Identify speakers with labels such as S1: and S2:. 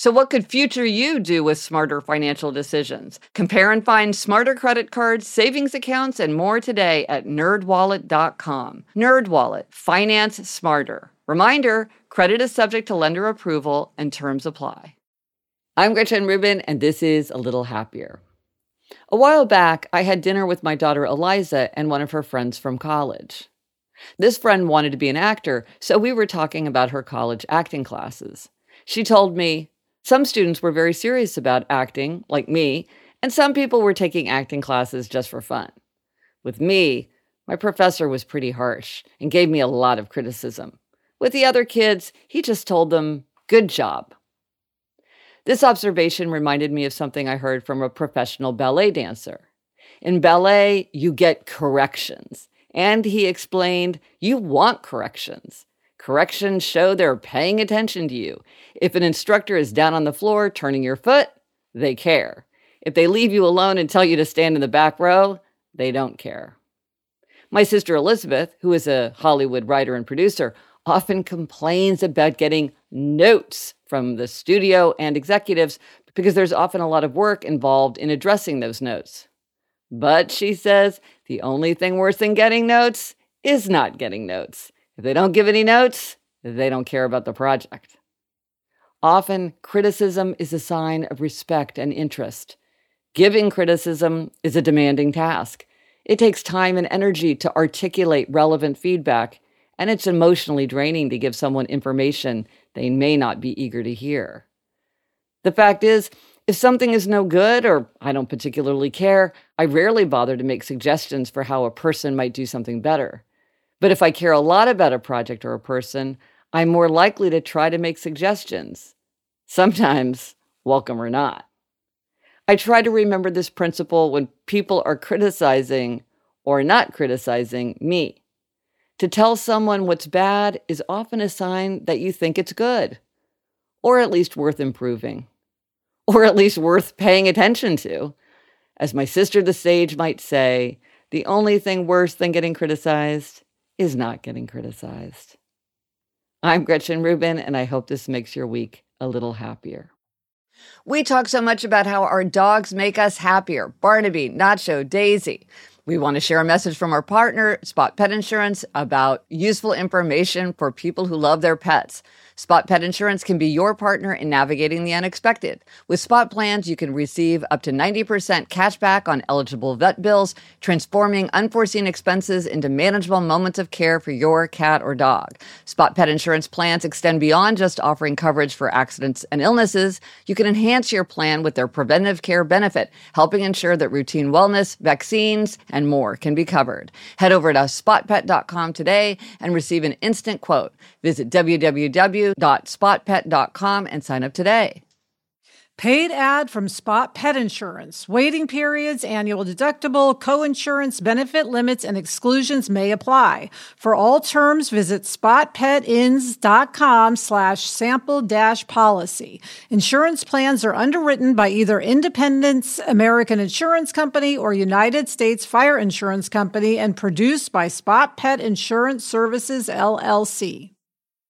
S1: So, what could future you do with smarter financial decisions? Compare and find smarter credit cards, savings accounts, and more today at nerdwallet.com. Nerdwallet, finance smarter. Reminder credit is subject to lender approval and terms apply. I'm Gretchen Rubin, and this is A Little Happier. A while back, I had dinner with my daughter Eliza and one of her friends from college. This friend wanted to be an actor, so we were talking about her college acting classes. She told me, some students were very serious about acting, like me, and some people were taking acting classes just for fun. With me, my professor was pretty harsh and gave me a lot of criticism. With the other kids, he just told them, Good job. This observation reminded me of something I heard from a professional ballet dancer. In ballet, you get corrections. And he explained, You want corrections. Corrections show they're paying attention to you. If an instructor is down on the floor turning your foot, they care. If they leave you alone and tell you to stand in the back row, they don't care. My sister Elizabeth, who is a Hollywood writer and producer, often complains about getting notes from the studio and executives because there's often a lot of work involved in addressing those notes. But she says the only thing worse than getting notes is not getting notes. If they don't give any notes, they don't care about the project. Often, criticism is a sign of respect and interest. Giving criticism is a demanding task. It takes time and energy to articulate relevant feedback, and it's emotionally draining to give someone information they may not be eager to hear. The fact is, if something is no good or I don't particularly care, I rarely bother to make suggestions for how a person might do something better. But if I care a lot about a project or a person, I'm more likely to try to make suggestions. Sometimes, welcome or not. I try to remember this principle when people are criticizing or not criticizing me. To tell someone what's bad is often a sign that you think it's good, or at least worth improving, or at least worth paying attention to. As my sister the sage might say, the only thing worse than getting criticized is not getting criticized. I'm Gretchen Rubin, and I hope this makes your week a little happier. We talk so much about how our dogs make us happier Barnaby, Nacho, Daisy. We want to share a message from our partner, Spot Pet Insurance, about useful information for people who love their pets. Spot Pet Insurance can be your partner in navigating the unexpected. With Spot plans, you can receive up to 90% cash back on eligible vet bills, transforming unforeseen expenses into manageable moments of care for your cat or dog. Spot Pet Insurance plans extend beyond just offering coverage for accidents and illnesses. You can enhance your plan with their preventive care benefit, helping ensure that routine wellness, vaccines, and more can be covered. Head over to spotpet.com today and receive an instant quote. Visit www.spotpet.com and sign up today.
S2: Paid ad from Spot Pet Insurance. Waiting periods, annual deductible, co-insurance, benefit limits, and exclusions may apply. For all terms, visit spotpetins.com slash sample dash policy. Insurance plans are underwritten by either Independence American Insurance Company or United States Fire Insurance Company and produced by Spot Pet Insurance Services, LLC.